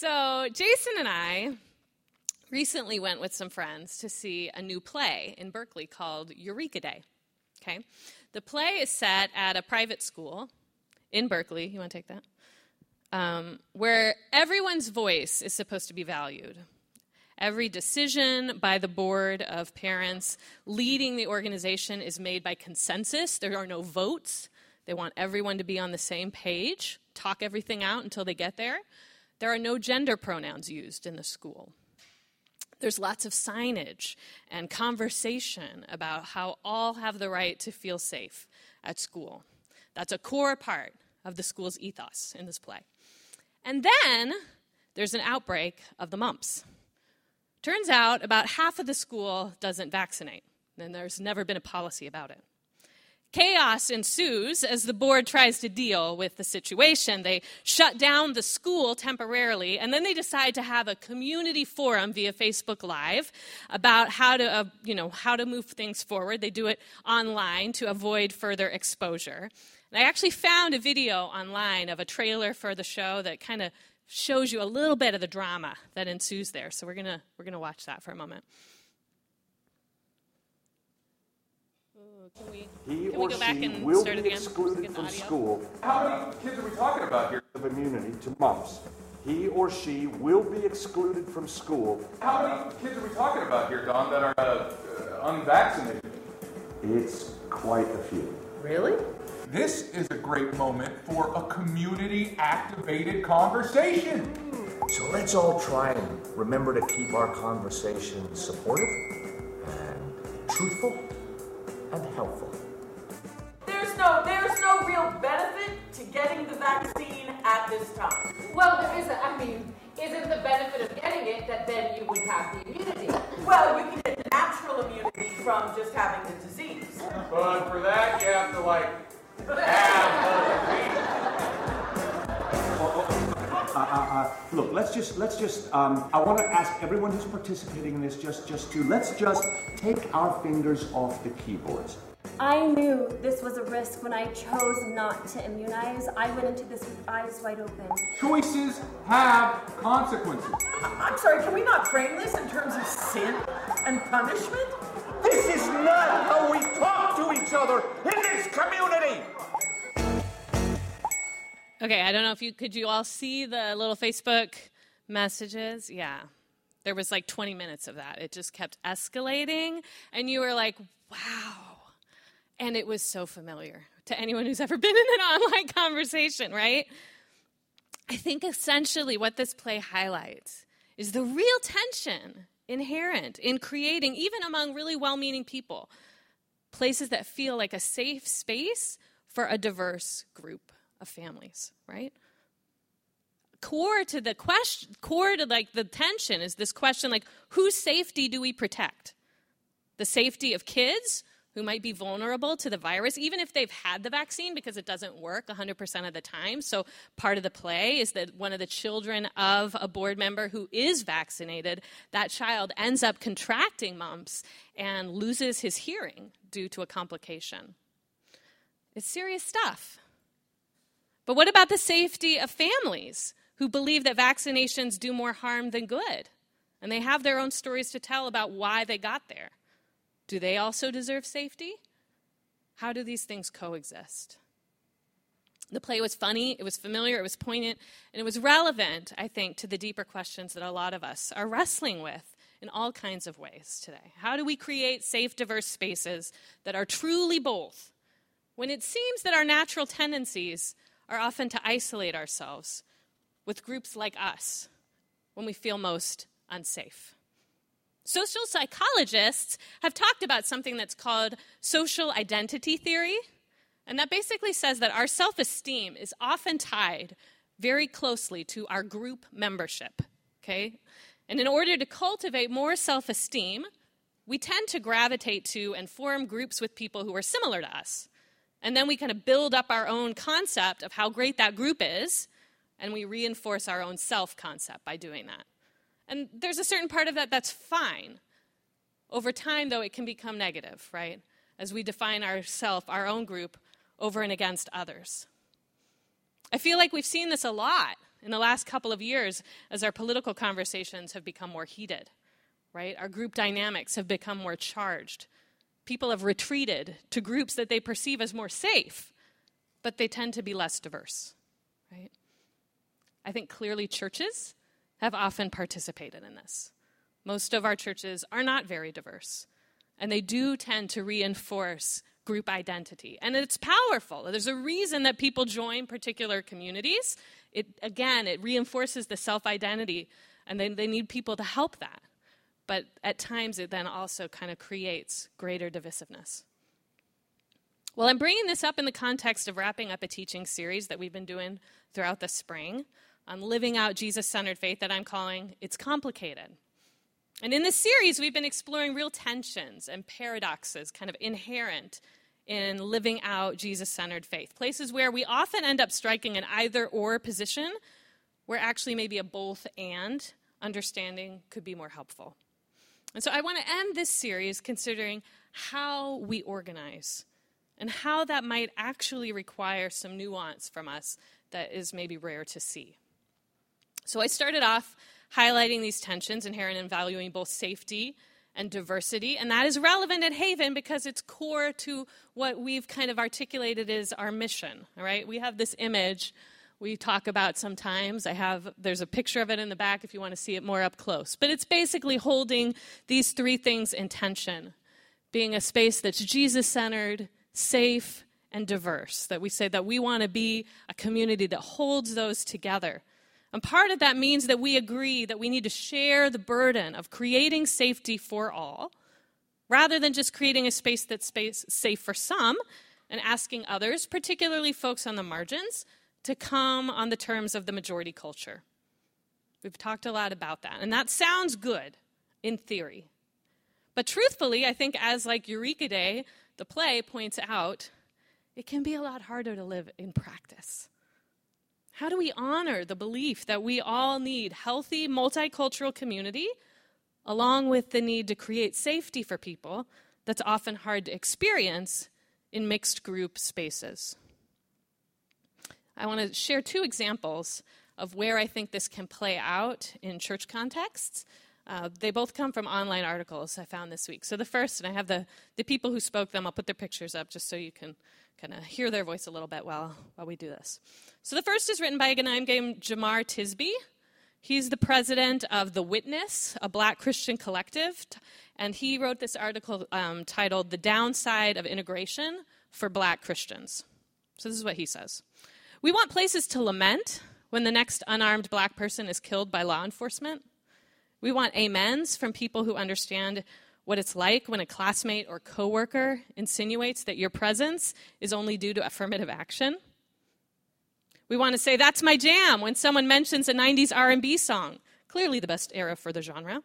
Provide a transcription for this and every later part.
So, Jason and I recently went with some friends to see a new play in Berkeley called Eureka Day. Okay? The play is set at a private school in Berkeley. You want to take that? Um, where everyone's voice is supposed to be valued. Every decision by the board of parents leading the organization is made by consensus. There are no votes. They want everyone to be on the same page, talk everything out until they get there. There are no gender pronouns used in the school. There's lots of signage and conversation about how all have the right to feel safe at school. That's a core part of the school's ethos in this play. And then there's an outbreak of the mumps. Turns out about half of the school doesn't vaccinate, and there's never been a policy about it. Chaos ensues as the board tries to deal with the situation. They shut down the school temporarily, and then they decide to have a community forum via Facebook Live about how to, uh, you know, how to move things forward. They do it online to avoid further exposure. And I actually found a video online of a trailer for the show that kind of shows you a little bit of the drama that ensues there. So we're gonna we're gonna watch that for a moment. Can we, He can we or go back she and will start be again? excluded from audio? school How many kids are we talking about here? of immunity to mumps. He or she will be excluded from school. How many kids are we talking about here, Don, that are uh, unvaccinated? It's quite a few. Really? This is a great moment for a community activated conversation. So let's all try and remember to keep our conversation supportive and truthful and helpful. There's no there's no real benefit to getting the vaccine at this time. Well, there isn't. I mean, isn't the benefit of getting it that then you would have the immunity? Well, you can get natural immunity from just having the disease. But for that, you have to, like, have Uh, uh, uh, look, let's just let's just. Um, I want to ask everyone who's participating in this just just to let's just take our fingers off the keyboards. I knew this was a risk when I chose not to immunize. I went into this with eyes wide open. Choices have consequences. I'm sorry, can we not frame this in terms of sin and punishment? This is not how we talk to each other in this community! Okay, I don't know if you could you all see the little Facebook messages? Yeah. There was like 20 minutes of that. It just kept escalating and you were like, "Wow." And it was so familiar to anyone who's ever been in an online conversation, right? I think essentially what this play highlights is the real tension inherent in creating even among really well-meaning people places that feel like a safe space for a diverse group of families, right? Core to the question, core to like the tension is this question like, whose safety do we protect? The safety of kids who might be vulnerable to the virus, even if they've had the vaccine, because it doesn't work 100% of the time. So, part of the play is that one of the children of a board member who is vaccinated, that child ends up contracting mumps and loses his hearing due to a complication. It's serious stuff. But what about the safety of families who believe that vaccinations do more harm than good? And they have their own stories to tell about why they got there. Do they also deserve safety? How do these things coexist? The play was funny, it was familiar, it was poignant, and it was relevant, I think, to the deeper questions that a lot of us are wrestling with in all kinds of ways today. How do we create safe, diverse spaces that are truly both when it seems that our natural tendencies are often to isolate ourselves with groups like us when we feel most unsafe? Social psychologists have talked about something that's called social identity theory, and that basically says that our self esteem is often tied very closely to our group membership. Okay? And in order to cultivate more self esteem, we tend to gravitate to and form groups with people who are similar to us. And then we kind of build up our own concept of how great that group is, and we reinforce our own self concept by doing that. And there's a certain part of that that's fine. Over time, though, it can become negative, right? As we define ourself, our own group, over and against others. I feel like we've seen this a lot in the last couple of years as our political conversations have become more heated, right? Our group dynamics have become more charged. People have retreated to groups that they perceive as more safe, but they tend to be less diverse, right? I think clearly churches have often participated in this. Most of our churches are not very diverse, and they do tend to reinforce group identity. And it's powerful. There's a reason that people join particular communities. It, again, it reinforces the self identity, and they, they need people to help that. But at times, it then also kind of creates greater divisiveness. Well, I'm bringing this up in the context of wrapping up a teaching series that we've been doing throughout the spring on living out Jesus centered faith that I'm calling It's Complicated. And in this series, we've been exploring real tensions and paradoxes kind of inherent in living out Jesus centered faith. Places where we often end up striking an either or position, where actually maybe a both and understanding could be more helpful. And so I want to end this series considering how we organize and how that might actually require some nuance from us that is maybe rare to see. So I started off highlighting these tensions inherent in valuing both safety and diversity. And that is relevant at Haven because it's core to what we've kind of articulated as our mission. All right, we have this image we talk about sometimes. I have there's a picture of it in the back if you want to see it more up close. But it's basically holding these three things in tension. Being a space that's Jesus centered, safe, and diverse. That we say that we want to be a community that holds those together. And part of that means that we agree that we need to share the burden of creating safety for all, rather than just creating a space that's space safe for some and asking others, particularly folks on the margins, to come on the terms of the majority culture. We've talked a lot about that, and that sounds good in theory. But truthfully, I think as like Eureka Day, the play points out, it can be a lot harder to live in practice. How do we honor the belief that we all need healthy multicultural community along with the need to create safety for people that's often hard to experience in mixed group spaces? I want to share two examples of where I think this can play out in church contexts. Uh, they both come from online articles I found this week. So the first, and I have the, the people who spoke them, I'll put their pictures up just so you can kind of hear their voice a little bit while, while we do this. So the first is written by a guy named Jemar Tisby. He's the president of The Witness, a black Christian collective, and he wrote this article um, titled The Downside of Integration for Black Christians. So this is what he says We want places to lament when the next unarmed black person is killed by law enforcement. We want amens from people who understand what it's like when a classmate or coworker insinuates that your presence is only due to affirmative action. We want to say that's my jam when someone mentions a 90s R&B song, clearly the best era for the genre.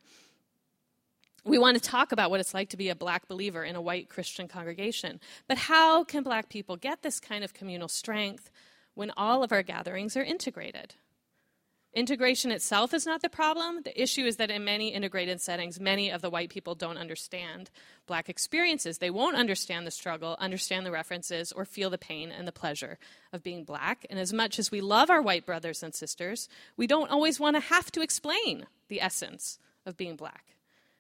We want to talk about what it's like to be a black believer in a white Christian congregation. But how can black people get this kind of communal strength when all of our gatherings are integrated? Integration itself is not the problem. The issue is that in many integrated settings, many of the white people don't understand black experiences. They won't understand the struggle, understand the references, or feel the pain and the pleasure of being black. And as much as we love our white brothers and sisters, we don't always want to have to explain the essence of being black.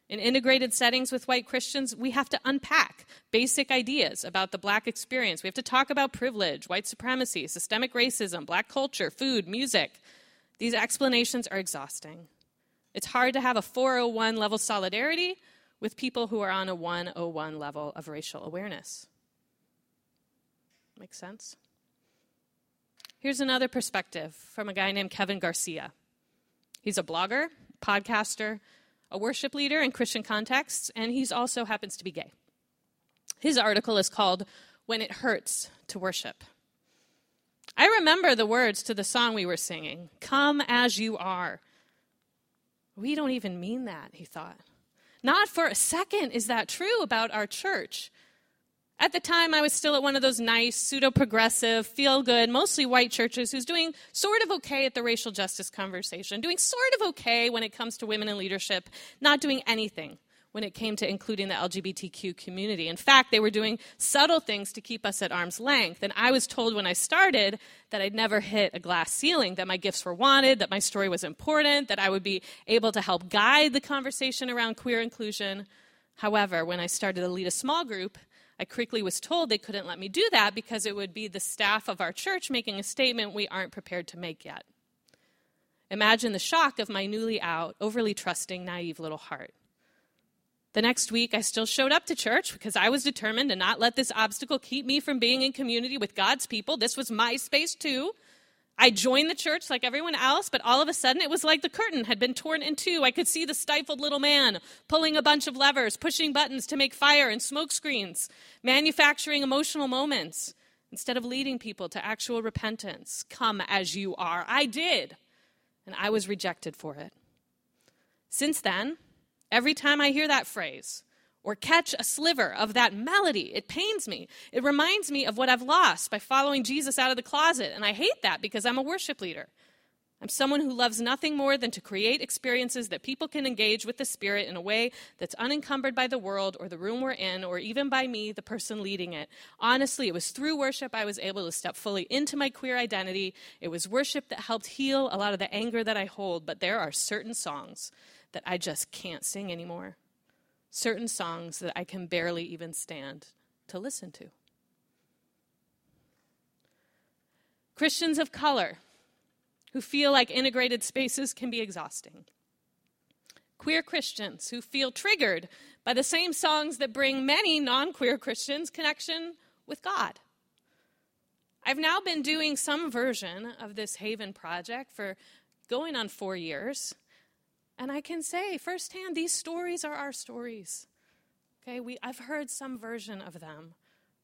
In integrated settings with white Christians, we have to unpack basic ideas about the black experience. We have to talk about privilege, white supremacy, systemic racism, black culture, food, music these explanations are exhausting. It's hard to have a 401 level solidarity with people who are on a 101 level of racial awareness. Makes sense? Here's another perspective from a guy named Kevin Garcia. He's a blogger, podcaster, a worship leader in Christian contexts, and he also happens to be gay. His article is called When It Hurts to Worship. I remember the words to the song we were singing Come as you are. We don't even mean that, he thought. Not for a second is that true about our church. At the time, I was still at one of those nice, pseudo progressive, feel good, mostly white churches who's doing sort of okay at the racial justice conversation, doing sort of okay when it comes to women in leadership, not doing anything when it came to including the LGBTQ community. In fact, they were doing subtle things to keep us at arm's length. And I was told when I started that I'd never hit a glass ceiling, that my gifts were wanted, that my story was important, that I would be able to help guide the conversation around queer inclusion. However, when I started to lead a small group, I quickly was told they couldn't let me do that because it would be the staff of our church making a statement we aren't prepared to make yet. Imagine the shock of my newly out, overly trusting, naive little heart. The next week, I still showed up to church because I was determined to not let this obstacle keep me from being in community with God's people. This was my space too. I joined the church like everyone else, but all of a sudden it was like the curtain had been torn in two. I could see the stifled little man pulling a bunch of levers, pushing buttons to make fire and smoke screens, manufacturing emotional moments instead of leading people to actual repentance. Come as you are. I did, and I was rejected for it. Since then, Every time I hear that phrase or catch a sliver of that melody, it pains me. It reminds me of what I've lost by following Jesus out of the closet. And I hate that because I'm a worship leader. I'm someone who loves nothing more than to create experiences that people can engage with the Spirit in a way that's unencumbered by the world or the room we're in or even by me, the person leading it. Honestly, it was through worship I was able to step fully into my queer identity. It was worship that helped heal a lot of the anger that I hold, but there are certain songs that I just can't sing anymore. Certain songs that I can barely even stand to listen to. Christians of color who feel like integrated spaces can be exhausting. Queer Christians who feel triggered by the same songs that bring many non queer Christians connection with God. I've now been doing some version of this Haven project for going on four years. And I can say firsthand, these stories are our stories. Okay, we, I've heard some version of them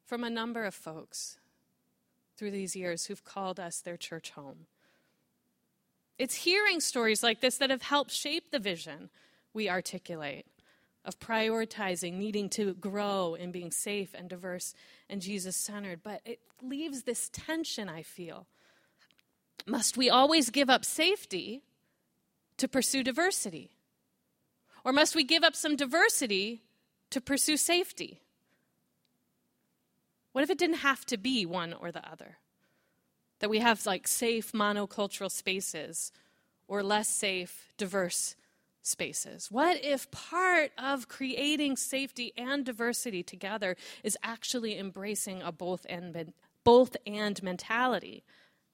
from a number of folks through these years who've called us their church home. It's hearing stories like this that have helped shape the vision we articulate of prioritizing, needing to grow in being safe and diverse and Jesus centered. But it leaves this tension, I feel. Must we always give up safety to pursue diversity? Or must we give up some diversity to pursue safety? What if it didn't have to be one or the other? That we have like safe monocultural spaces or less safe, diverse spaces? What if part of creating safety and diversity together is actually embracing a both and, both and mentality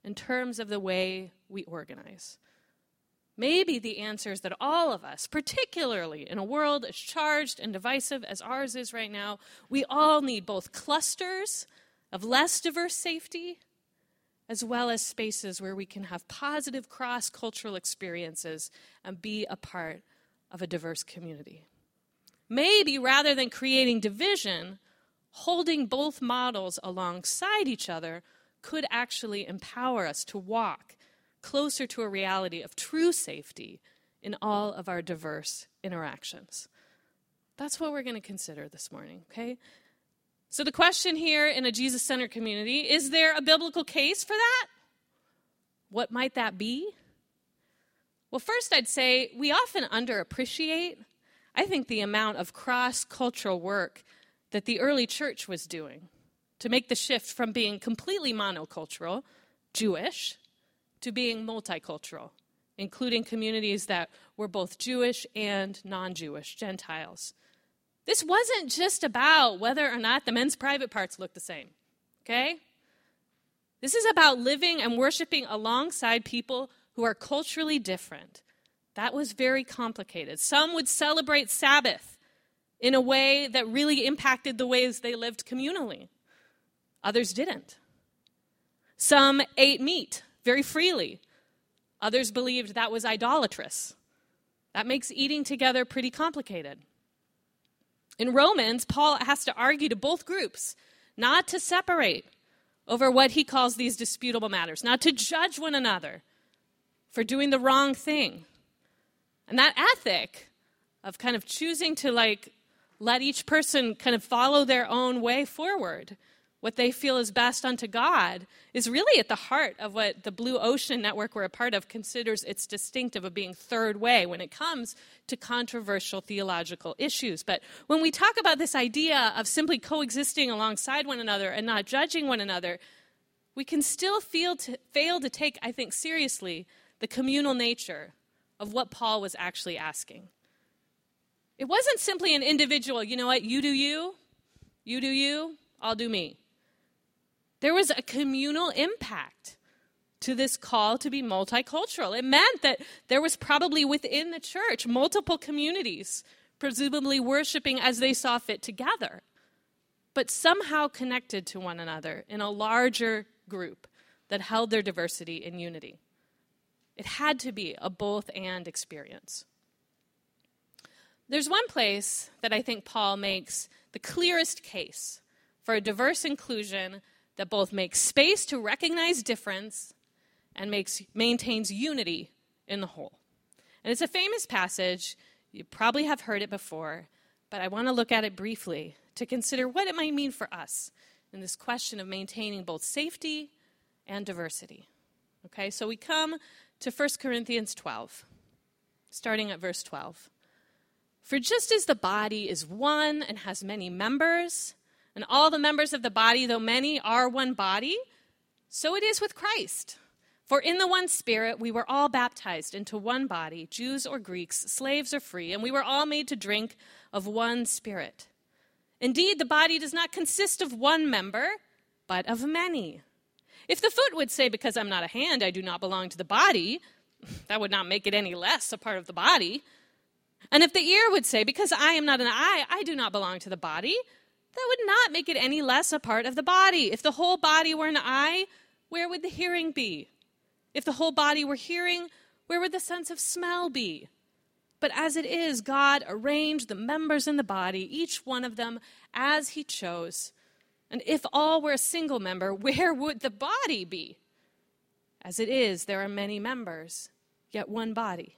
in terms of the way we organize? Maybe the answer is that all of us, particularly in a world as charged and divisive as ours is right now, we all need both clusters of less diverse safety as well as spaces where we can have positive cross cultural experiences and be a part of a diverse community. Maybe rather than creating division, holding both models alongside each other could actually empower us to walk closer to a reality of true safety in all of our diverse interactions. That's what we're going to consider this morning, okay? So, the question here in a Jesus centered community is there a biblical case for that? What might that be? Well, first, I'd say we often underappreciate, I think, the amount of cross cultural work that the early church was doing to make the shift from being completely monocultural, Jewish, to being multicultural, including communities that were both Jewish and non Jewish, Gentiles. This wasn't just about whether or not the men's private parts looked the same, okay? This is about living and worshiping alongside people who are culturally different. That was very complicated. Some would celebrate Sabbath in a way that really impacted the ways they lived communally, others didn't. Some ate meat very freely. Others believed that was idolatrous. That makes eating together pretty complicated. In Romans, Paul has to argue to both groups not to separate over what he calls these disputable matters, not to judge one another for doing the wrong thing. And that ethic of kind of choosing to like let each person kind of follow their own way forward what they feel is best unto God, is really at the heart of what the Blue Ocean Network we're a part of considers its distinctive of being third way when it comes to controversial theological issues. But when we talk about this idea of simply coexisting alongside one another and not judging one another, we can still to, fail to take, I think, seriously the communal nature of what Paul was actually asking. It wasn't simply an individual, you know what, you do you, you do you, I'll do me. There was a communal impact to this call to be multicultural. It meant that there was probably within the church multiple communities, presumably worshiping as they saw fit together, but somehow connected to one another in a larger group that held their diversity in unity. It had to be a both and experience. There's one place that I think Paul makes the clearest case for a diverse inclusion that both makes space to recognize difference and makes, maintains unity in the whole. And it's a famous passage. You probably have heard it before, but I want to look at it briefly to consider what it might mean for us in this question of maintaining both safety and diversity. Okay, so we come to 1 Corinthians 12, starting at verse 12. For just as the body is one and has many members, and all the members of the body, though many, are one body, so it is with Christ. For in the one Spirit we were all baptized into one body, Jews or Greeks, slaves or free, and we were all made to drink of one Spirit. Indeed, the body does not consist of one member, but of many. If the foot would say, Because I'm not a hand, I do not belong to the body, that would not make it any less a part of the body. And if the ear would say, Because I am not an eye, I do not belong to the body, that would not make it any less a part of the body. If the whole body were an eye, where would the hearing be? If the whole body were hearing, where would the sense of smell be? But as it is, God arranged the members in the body, each one of them as He chose. And if all were a single member, where would the body be? As it is, there are many members, yet one body.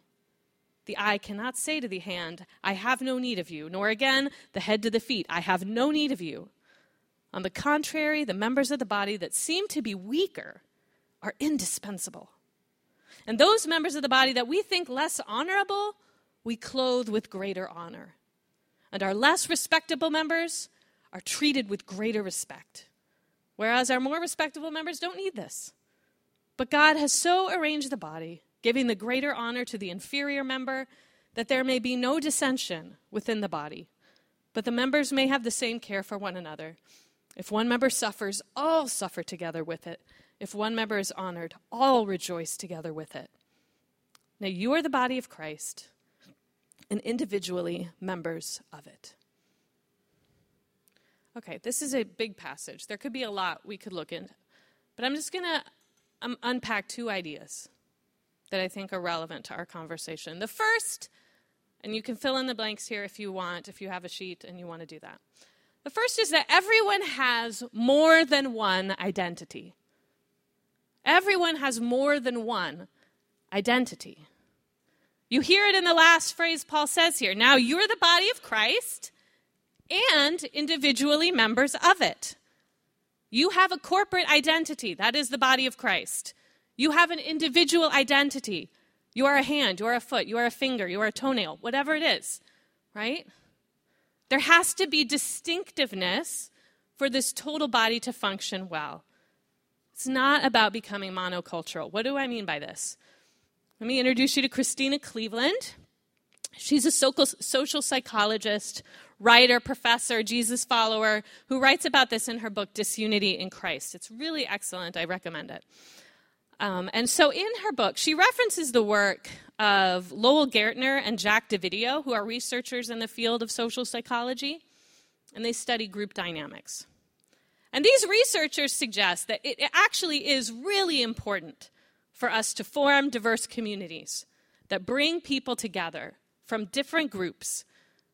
The eye cannot say to the hand, I have no need of you, nor again the head to the feet, I have no need of you. On the contrary, the members of the body that seem to be weaker are indispensable. And those members of the body that we think less honorable, we clothe with greater honor. And our less respectable members are treated with greater respect, whereas our more respectable members don't need this. But God has so arranged the body giving the greater honor to the inferior member, that there may be no dissension within the body, but the members may have the same care for one another. If one member suffers, all suffer together with it. If one member is honored, all rejoice together with it. Now you are the body of Christ, and individually members of it. Okay, this is a big passage. There could be a lot we could look into, but I'm just going to um, unpack two ideas that I think are relevant to our conversation. The first, and you can fill in the blanks here if you want, if you have a sheet and you want to do that. The first is that everyone has more than one identity. Everyone has more than one identity. You hear it in the last phrase Paul says here. Now you're the body of Christ and individually members of it. You have a corporate identity. That is the body of Christ. You have an individual identity. You are a hand, you are a foot, you are a finger, you are a toenail, whatever it is, right? There has to be distinctiveness for this total body to function well. It's not about becoming monocultural. What do I mean by this? Let me introduce you to Christina Cleveland. She's a social psychologist, writer, professor, Jesus follower, who writes about this in her book, Disunity in Christ. It's really excellent. I recommend it. Um, and so in her book, she references the work of Lowell Gaertner and Jack Dovidio, who are researchers in the field of social psychology, and they study group dynamics. And these researchers suggest that it actually is really important for us to form diverse communities that bring people together from different groups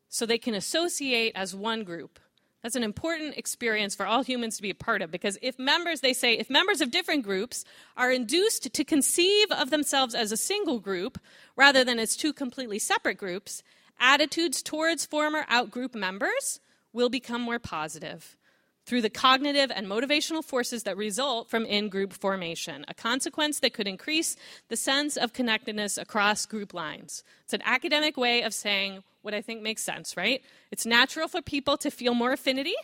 so they can associate as one group that's an important experience for all humans to be a part of because if members, they say, if members of different groups are induced to conceive of themselves as a single group rather than as two completely separate groups, attitudes towards former outgroup members will become more positive. through the cognitive and motivational forces that result from in group formation, a consequence that could increase the sense of connectedness across group lines. It's an academic way of saying what I think makes sense, right? It's natural for people to feel more affinity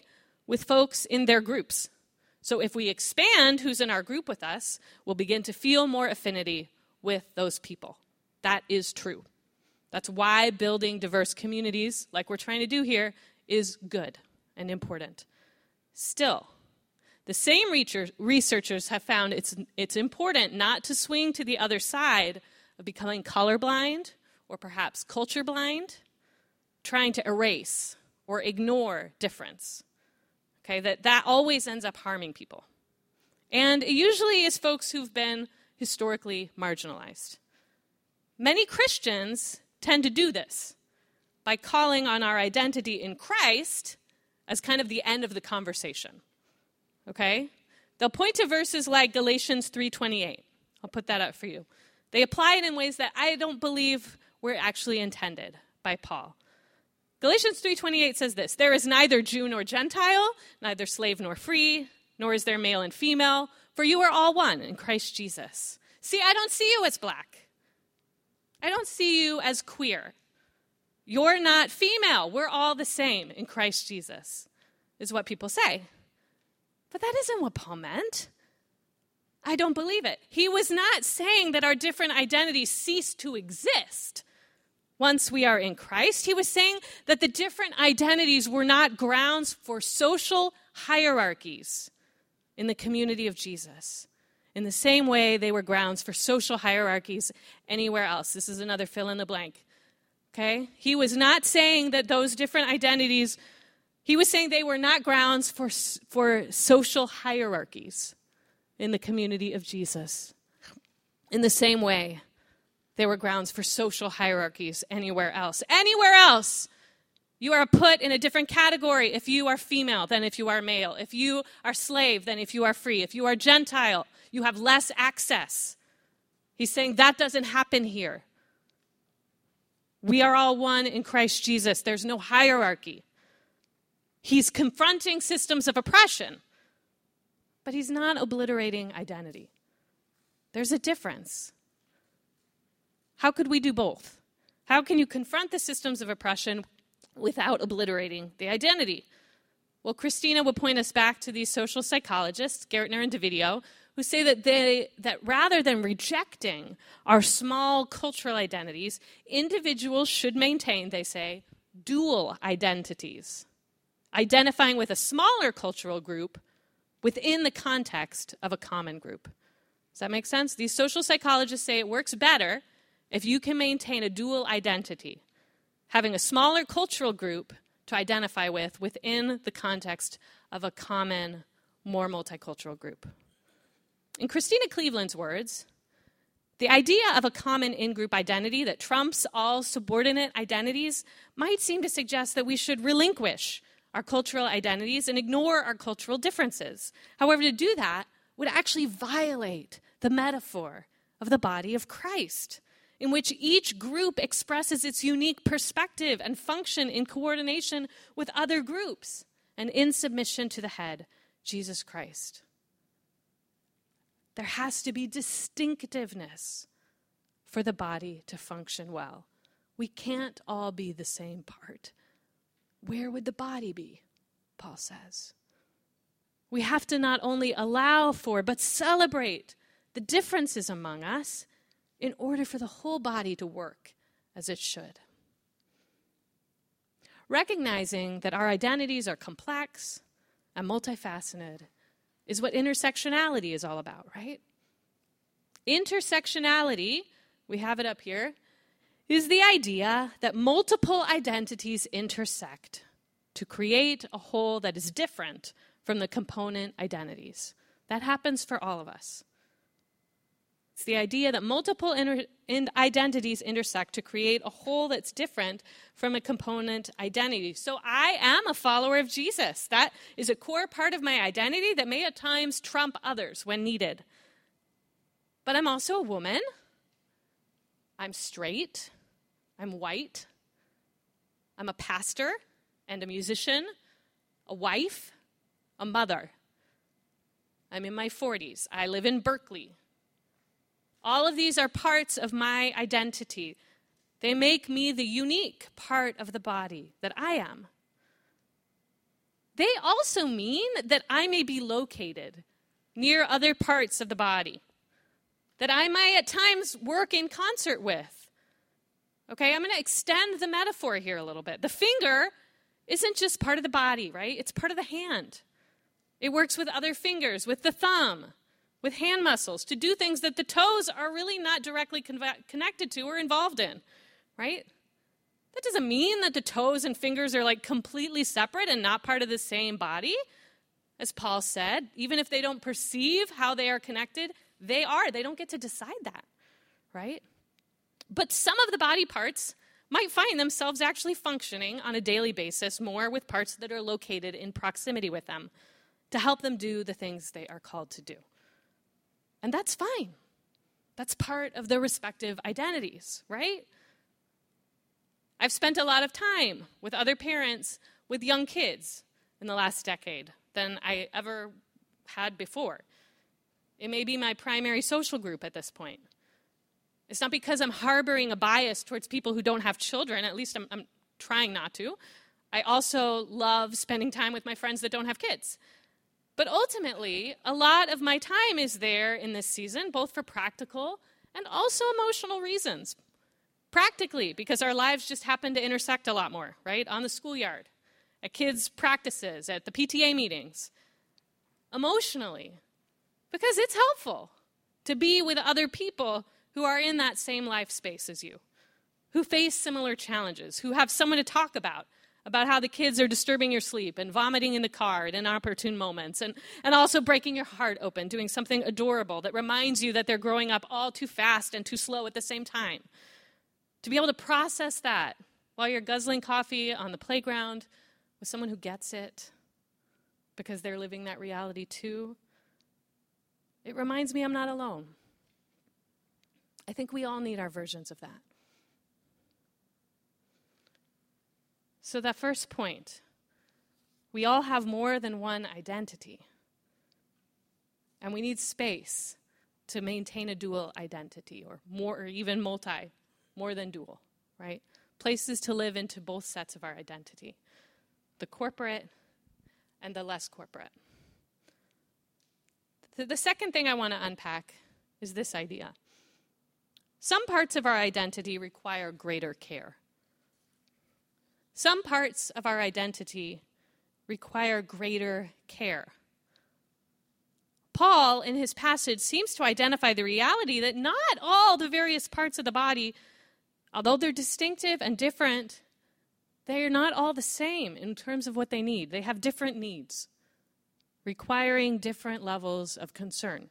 with folks in their groups. So if we expand who's in our group with us, we'll begin to feel more affinity with those people. That is true. That's why building diverse communities, like we're trying to do here, is good and important. Still, the same researchers have found it's, it's important not to swing to the other side of becoming colorblind or perhaps culture blind, trying to erase or ignore difference. Okay, that, that always ends up harming people. And it usually is folks who've been historically marginalized. Many Christians tend to do this by calling on our identity in Christ as kind of the end of the conversation. Okay? They'll point to verses like Galatians 3:28. I'll put that up for you. They apply it in ways that I don't believe were actually intended by Paul. Galatians 3:28 says this, there is neither Jew nor Gentile, neither slave nor free, nor is there male and female, for you are all one in Christ Jesus. See, I don't see you as black. I don't see you as queer. You're not female. We're all the same in Christ Jesus, is what people say. But that isn't what Paul meant. I don't believe it. He was not saying that our different identities cease to exist once we are in Christ. He was saying that the different identities were not grounds for social hierarchies in the community of Jesus. In the same way, they were grounds for social hierarchies anywhere else. This is another fill in the blank. Okay? He was not saying that those different identities, he was saying they were not grounds for, for social hierarchies in the community of Jesus. In the same way, they were grounds for social hierarchies anywhere else. Anywhere else, you are put in a different category if you are female than if you are male. If you are slave than if you are free. If you are Gentile, you have less access. He's saying that doesn't happen here. We are all one in Christ Jesus. There's no hierarchy. He's confronting systems of oppression, but he's not obliterating identity. There's a difference. How could we do both? How can you confront the systems of oppression without obliterating the identity? Well, Christina would point us back to these social psychologists, Gaertner and Dovidio, who say that, they, that rather than rejecting our small cultural identities, individuals should maintain, they say, dual identities, identifying with a smaller cultural group within the context of a common group. Does that make sense? These social psychologists say it works better if you can maintain a dual identity, having a smaller cultural group to identify with within the context of a common, more multicultural group. In Christina Cleveland's words, the idea of a common in group identity that trumps all subordinate identities might seem to suggest that we should relinquish our cultural identities and ignore our cultural differences. However, to do that would actually violate the metaphor of the body of Christ, in which each group expresses its unique perspective and function in coordination with other groups and in submission to the head, Jesus Christ. There has to be distinctiveness for the body to function well. We can't all be the same part. Where would the body be? Paul says. We have to not only allow for, but celebrate the differences among us in order for the whole body to work as it should. Recognizing that our identities are complex and multifaceted is what intersectionality is all about, right? Intersectionality, we have it up here, is the idea that multiple identities intersect to create a whole that is different from the component identities. That happens for all of us. It's the idea that multiple inter- in identities intersect to create a whole that's different from a component identity. So I am a follower of Jesus. That is a core part of my identity that may at times trump others when needed. But I'm also a woman. I'm straight. I'm white. I'm a pastor and a musician, a wife, a mother. I'm in my 40s. I live in Berkeley. All of these are parts of my identity. They make me the unique part of the body that I am. They also mean that I may be located near other parts of the body, that I might at times work in concert with. Okay, I'm going to extend the metaphor here a little bit. The finger isn't just part of the body, right? It's part of the hand. It works with other fingers, with the thumb, with hand muscles to do things that the toes are really not directly con- connected to or involved in, right? That doesn't mean that the toes and fingers are like completely separate and not part of the same body. As Paul said, even if they don't perceive how they are connected, they are. They don't get to decide that, right? But some of the body parts might find themselves actually functioning on a daily basis more with parts that are located in proximity with them to help them do the things they are called to do. And that's fine. That's part of their respective identities, right? I've spent a lot of time with other parents with young kids in the last decade than I ever had before. It may be my primary social group at this point. It's not because I'm harboring a bias towards people who don't have children, at least I'm, I'm trying not to. I also love spending time with my friends that don't have kids. But ultimately, a lot of my time is there in this season, both for practical and also emotional reasons. Practically, because our lives just happen to intersect a lot more, right? On the schoolyard, at kids' practices, at the PTA meetings. Emotionally, because it's helpful to be with other people who are in that same life space as you, who face similar challenges, who have someone to talk about, about how the kids are disturbing your sleep and vomiting in the car at inopportune moments, and, and also breaking your heart open, doing something adorable that reminds you that they're growing up all too fast and too slow at the same time. To be able to process that while you're guzzling coffee on the playground with someone who gets it because they're living that reality too, it reminds me I'm not alone. I think we all need our versions of that. So, that first point we all have more than one identity, and we need space to maintain a dual identity, or more, or even multi more than dual, right? Places to live into both sets of our identity the corporate and the less corporate. The, the second thing I want to unpack is this idea. Some parts of our identity require greater care. Some parts of our identity require greater care. Paul, in his passage, seems to identify the reality that not all the various parts of the body Although they're distinctive and different, they are not all the same in terms of what they need. They have different needs, requiring different levels of concern.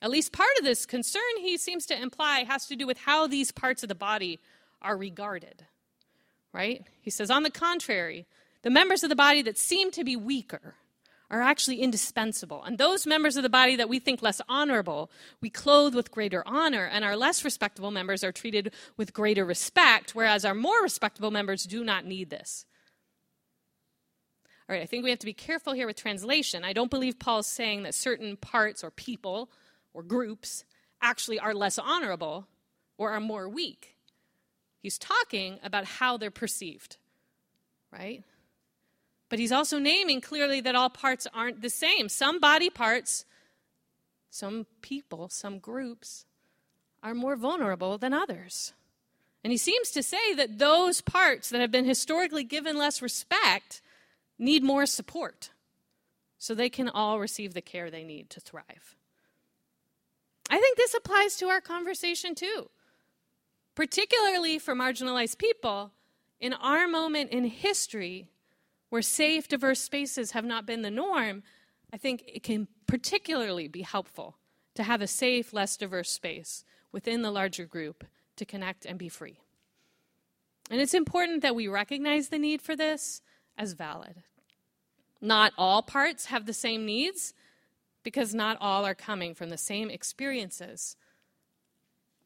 At least part of this concern, he seems to imply, has to do with how these parts of the body are regarded. Right? He says, on the contrary, the members of the body that seem to be weaker are actually indispensable. And those members of the body that we think less honorable, we clothe with greater honor, and our less respectable members are treated with greater respect, whereas our more respectable members do not need this. All right, I think we have to be careful here with translation. I don't believe Paul's saying that certain parts or people or groups actually are less honorable or are more weak. He's talking about how they're perceived, right? But he's also naming clearly that all parts aren't the same. Some body parts, some people, some groups are more vulnerable than others. And he seems to say that those parts that have been historically given less respect need more support so they can all receive the care they need to thrive. I think this applies to our conversation too, particularly for marginalized people. In our moment in history, where safe, diverse spaces have not been the norm, I think it can particularly be helpful to have a safe, less diverse space within the larger group to connect and be free. And it's important that we recognize the need for this as valid. Not all parts have the same needs because not all are coming from the same experiences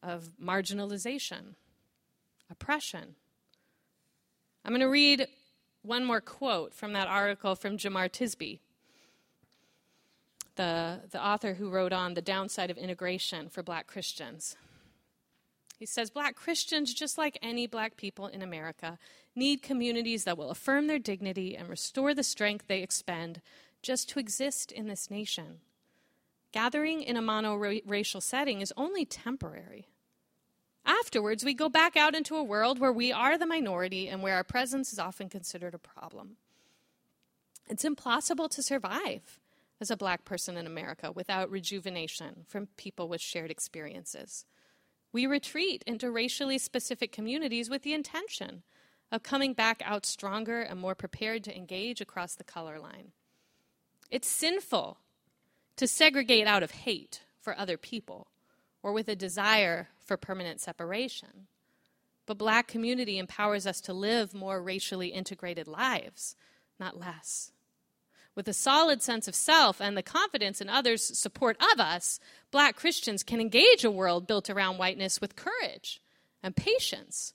of marginalization, oppression. I'm going to read one more quote from that article from Jemar Tisby, the, the author who wrote on the downside of integration for black Christians. He says Black Christians, just like any black people in America, need communities that will affirm their dignity and restore the strength they expend just to exist in this nation. Gathering in a monoracial setting is only temporary. Afterwards, we go back out into a world where we are the minority and where our presence is often considered a problem. It's impossible to survive as a black person in America without rejuvenation from people with shared experiences. We retreat into racially specific communities with the intention of coming back out stronger and more prepared to engage across the color line. It's sinful to segregate out of hate for other people or with a desire for permanent separation. But black community empowers us to live more racially integrated lives, not less. With a solid sense of self and the confidence in others' support of us, black Christians can engage a world built around whiteness with courage and patience.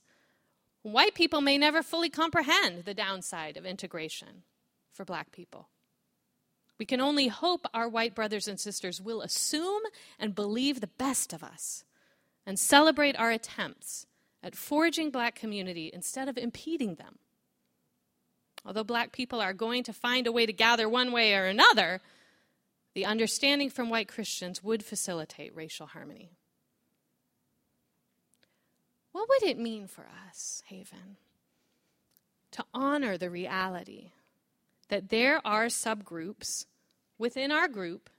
White people may never fully comprehend the downside of integration for black people. We can only hope our white brothers and sisters will assume and believe the best of us and celebrate our attempts at forging black community instead of impeding them. Although black people are going to find a way to gather one way or another, the understanding from white Christians would facilitate racial harmony. What would it mean for us, Haven, to honor the reality that there are subgroups within our group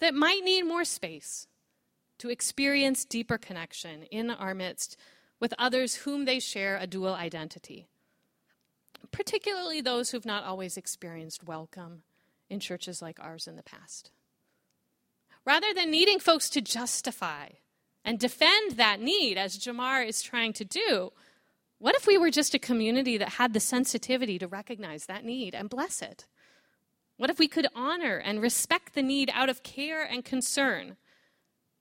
that might need more space to experience deeper connection in our midst with others whom they share a dual identity? particularly those who've not always experienced welcome in churches like ours in the past. Rather than needing folks to justify and defend that need, as Jemar is trying to do, what if we were just a community that had the sensitivity to recognize that need and bless it? What if we could honor and respect the need out of care and concern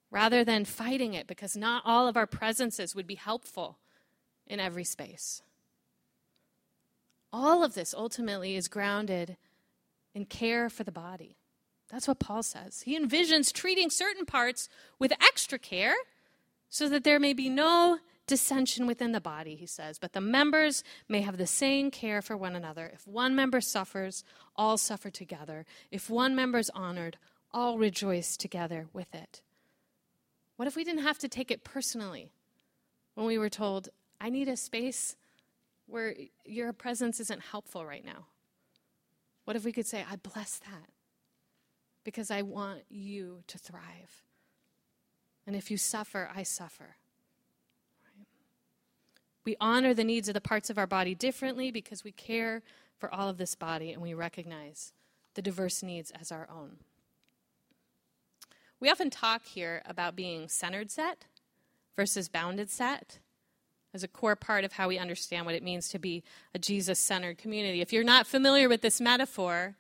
rather than fighting it because not all of our presences would be helpful in every space? All of this ultimately is grounded in care for the body. That's what Paul says. He envisions treating certain parts with extra care so that there may be no dissension within the body, he says, but the members may have the same care for one another. If one member suffers, all suffer together. If one member is honored, all rejoice together with it. What if we didn't have to take it personally when we were told, I need a space where your presence isn't helpful right now? What if we could say, I bless that because I want you to thrive? And if you suffer, I suffer. We honor the needs of the parts of our body differently because we care for all of this body and we recognize the diverse needs as our own. We often talk here about being centered set versus bounded set as a core part of how we understand what it means to be a Jesus centered community. If you're not familiar with this metaphor,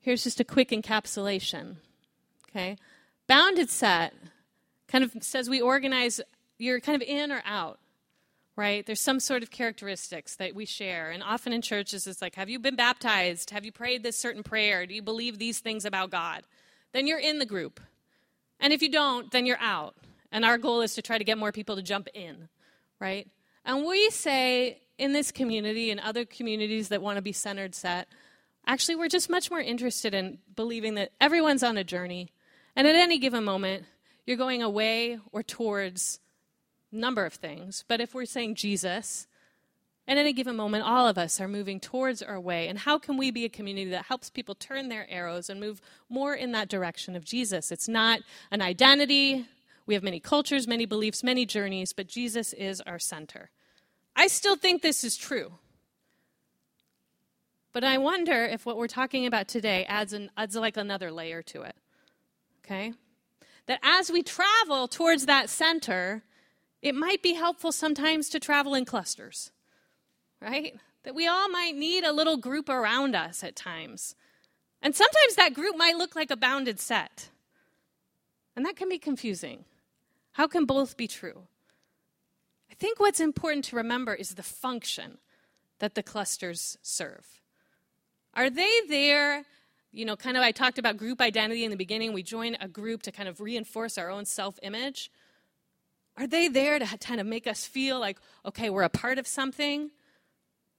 here's just a quick encapsulation. Okay? Bounded set kind of says we organize, you're kind of in or out, right? There's some sort of characteristics that we share. And often in churches, it's like, have you been baptized? Have you prayed this certain prayer? Do you believe these things about God? Then you're in the group. And if you don't, then you're out. And our goal is to try to get more people to jump in right? And we say in this community and other communities that want to be centered set, actually, we're just much more interested in believing that everyone's on a journey. And at any given moment, you're going away or towards number of things. But if we're saying Jesus, at any given moment, all of us are moving towards our way. And how can we be a community that helps people turn their arrows and move more in that direction of Jesus? It's not an identity, we have many cultures, many beliefs, many journeys, but Jesus is our center. I still think this is true. But I wonder if what we're talking about today adds, an, adds like another layer to it. Okay? That as we travel towards that center, it might be helpful sometimes to travel in clusters, right? That we all might need a little group around us at times. And sometimes that group might look like a bounded set. And that can be confusing. How can both be true? I think what's important to remember is the function that the clusters serve? Are they there? You know, kind of, I talked about group identity in the beginning. We join a group to kind of reinforce our own self image. Are they there to kind of make us feel like, okay, we're a part of something?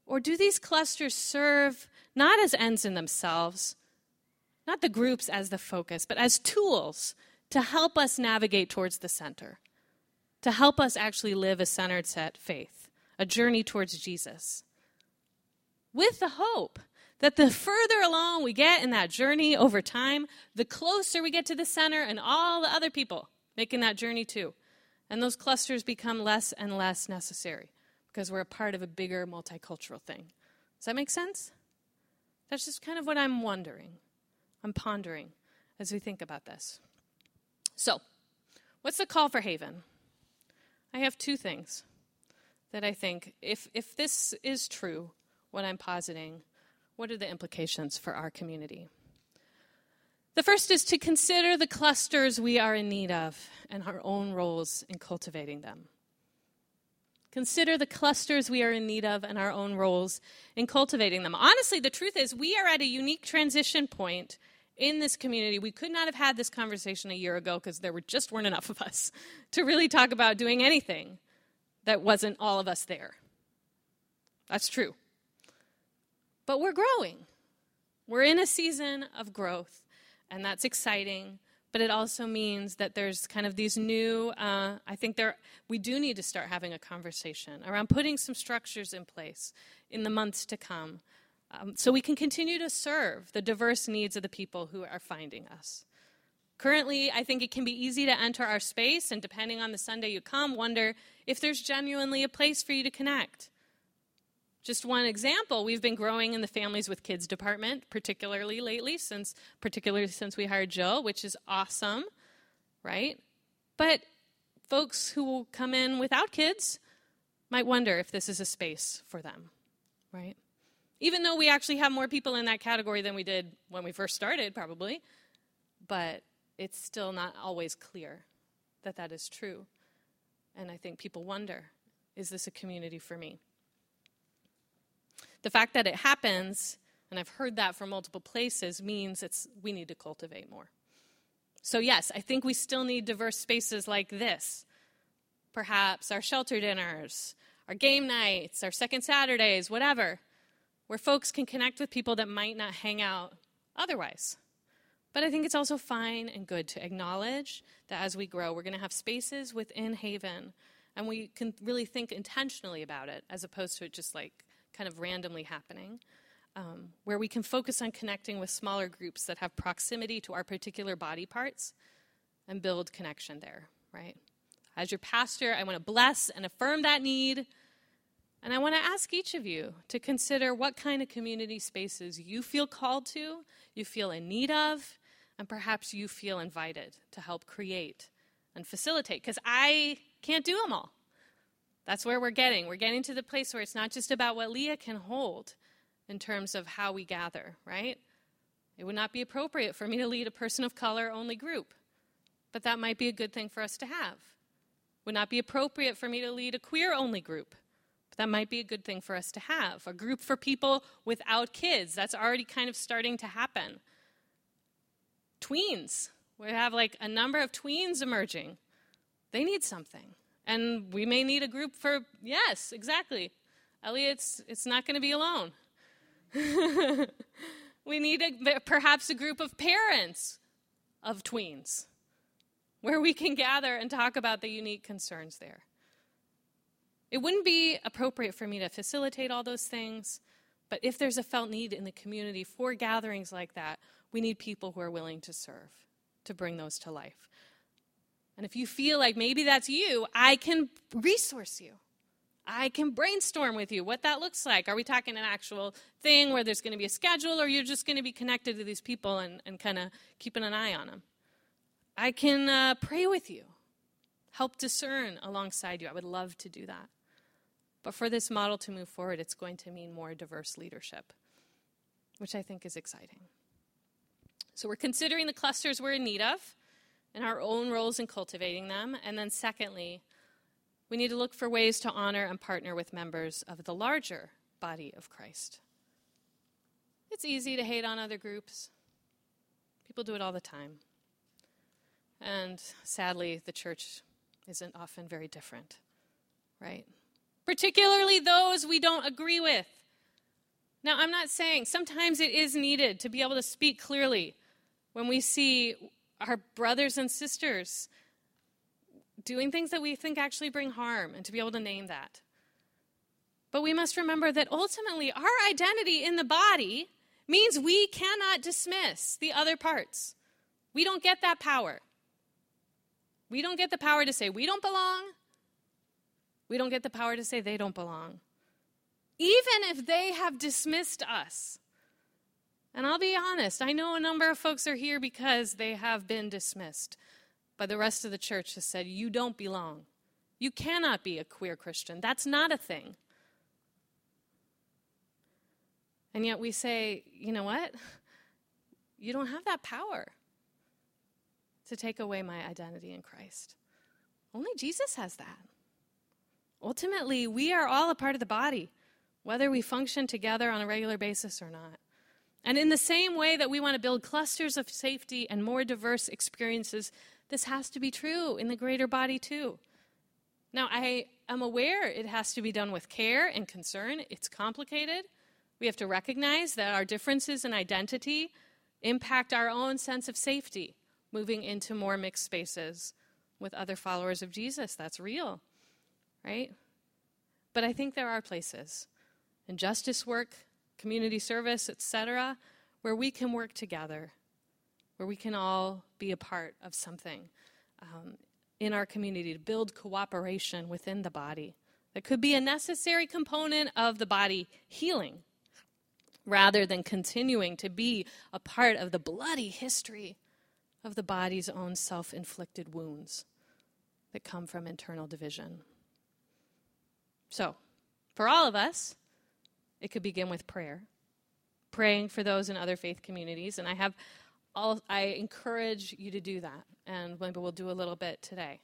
Or do these clusters serve not as ends in themselves, not the groups as the focus, but as tools to help us navigate towards the center, to help us actually live a centered set faith, a journey towards Jesus? With the hope that the further along we get in that journey over time, the closer we get to the center and all the other people making that journey too. And those clusters become less and less necessary because we're a part of a bigger multicultural thing. Does that make sense? That's just kind of what I'm wondering. I'm pondering as we think about this. So, what's the call for Haven? I have two things that I think, if, if this is true, what I'm positing, what are the implications for our community? The first is to consider the clusters we are in need of and our own roles in cultivating them. Consider the clusters we are in need of and our own roles in cultivating them. Honestly, the truth is, we are at a unique transition point in this community. We could not have had this conversation a year ago because there were just weren't enough of us to really talk about doing anything that wasn't all of us there. That's true. But we're growing. We're in a season of growth, and that's exciting. But it also means that there's kind of these new. Uh, I think there we do need to start having a conversation around putting some structures in place in the months to come, um, so we can continue to serve the diverse needs of the people who are finding us. Currently, I think it can be easy to enter our space and, depending on the Sunday you come, wonder if there's genuinely a place for you to connect. Just one example, we've been growing in the families with kids department, particularly lately, since particularly since we hired Jill, which is awesome, right? But folks who will come in without kids might wonder if this is a space for them, right? Even though we actually have more people in that category than we did when we first started, probably, but it's still not always clear that that is true. And I think people wonder is this a community for me? The fact that it happens, and I've heard that from multiple places, means it's, we need to cultivate more. So, yes, I think we still need diverse spaces like this. Perhaps our shelter dinners, our game nights, our second Saturdays, whatever, where folks can connect with people that might not hang out otherwise. But I think it's also fine and good to acknowledge that as we grow, we're going to have spaces within Haven, and we can really think intentionally about it as opposed to it just like kind of randomly happening, um, where we can focus on connecting with smaller groups that have proximity to our particular body parts and build connection there, right? As your pastor, I want to bless and affirm that need. And I want to ask each of you to consider what kind of community spaces you feel called to, you feel in need of, and perhaps you feel invited to help create and facilitate. Because I can't do them all. That's where we're getting. We're getting to the place where it's not just about what Leah can hold in terms of how we gather, right? It would not be appropriate for me to lead a person of color only group, but that might be a good thing for us to have. Would not be appropriate for me to lead a queer only group, but that might be a good thing for us to have. A group for people without kids, that's already kind of starting to happen. Tweens, we have like a number of tweens emerging. They need something. And we may need a group for, yes, exactly. Elliot's, it's not going to be alone. we need a, perhaps a group of parents of tweens where we can gather and talk about the unique concerns there. It wouldn't be appropriate for me to facilitate all those things, but if there's a felt need in the community for gatherings like that, we need people who are willing to serve, to bring those to life. And if you feel like maybe that's you, I can resource you. I can brainstorm with you what that looks like. Are we talking an actual thing where there's going to be a schedule, or you're just going to be connected to these people and, and kind of keeping an eye on them? I can uh, pray with you, help discern alongside you. I would love to do that. But for this model to move forward, it's going to mean more diverse leadership, which I think is exciting. So we're considering the clusters we're in need of and our own roles in cultivating them. And then, secondly, we need to look for ways to honor and partner with members of the larger body of Christ. It's easy to hate on other groups. People do it all the time. And sadly, the church isn't often very different, right? Particularly those we don't agree with. Now, I'm not saying sometimes it is needed to be able to speak clearly when we see our brothers and sisters doing things that we think actually bring harm and to be able to name that. But we must remember that ultimately our identity in the body means we cannot dismiss the other parts. We don't get that power. We don't get the power to say we don't belong. We don't get the power to say they don't belong. Even if they have dismissed us. And I'll be honest, I know a number of folks are here because they have been dismissed by the rest of the church has said, You don't belong. You cannot be a queer Christian. That's not a thing. And yet we say, You know what? You don't have that power to take away my identity in Christ. Only Jesus has that. Ultimately, we are all a part of the body, whether we function together on a regular basis or not. And in the same way that we want to build clusters of safety and more diverse experiences, this has to be true in the greater body too. Now, I am aware it has to be done with care and concern. It's complicated. We have to recognize that our differences in identity impact our own sense of safety moving into more mixed spaces with other followers of Jesus. That's real, right? But I think there are places in justice work, community service, etc., where we can work together, where we can all be a part of something um, in our community to build cooperation within the body. That could be a necessary component of the body healing rather than continuing to be a part of the bloody history of the body's own self inflicted wounds that come from internal division. So, for all of us, it could begin with prayer, praying for those in other faith communities. And I have all, I encourage you to do that. And maybe we'll do a little bit today.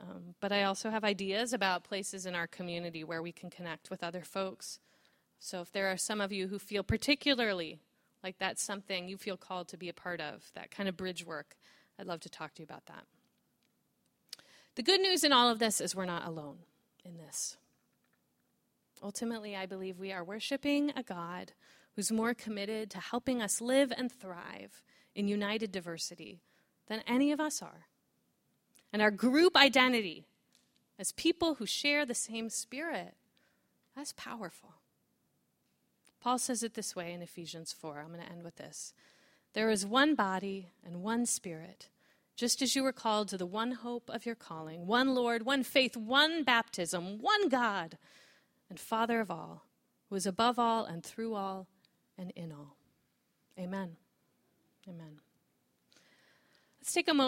Um, but I also have ideas about places in our community where we can connect with other folks. So if there are some of you who feel particularly like that's something you feel called to be a part of, that kind of bridge work, I'd love to talk to you about that. The good news in all of this is we're not alone in this. Ultimately, I believe we are worshiping a God who's more committed to helping us live and thrive in united diversity than any of us are. And our group identity as people who share the same spirit, that's powerful. Paul says it this way in Ephesians 4. I'm going to end with this. There is one body and one spirit, just as you were called to the one hope of your calling, one Lord, one faith, one baptism, one God and Father of all, who is above all and through all and in all. Amen. Amen. Let's take a moment.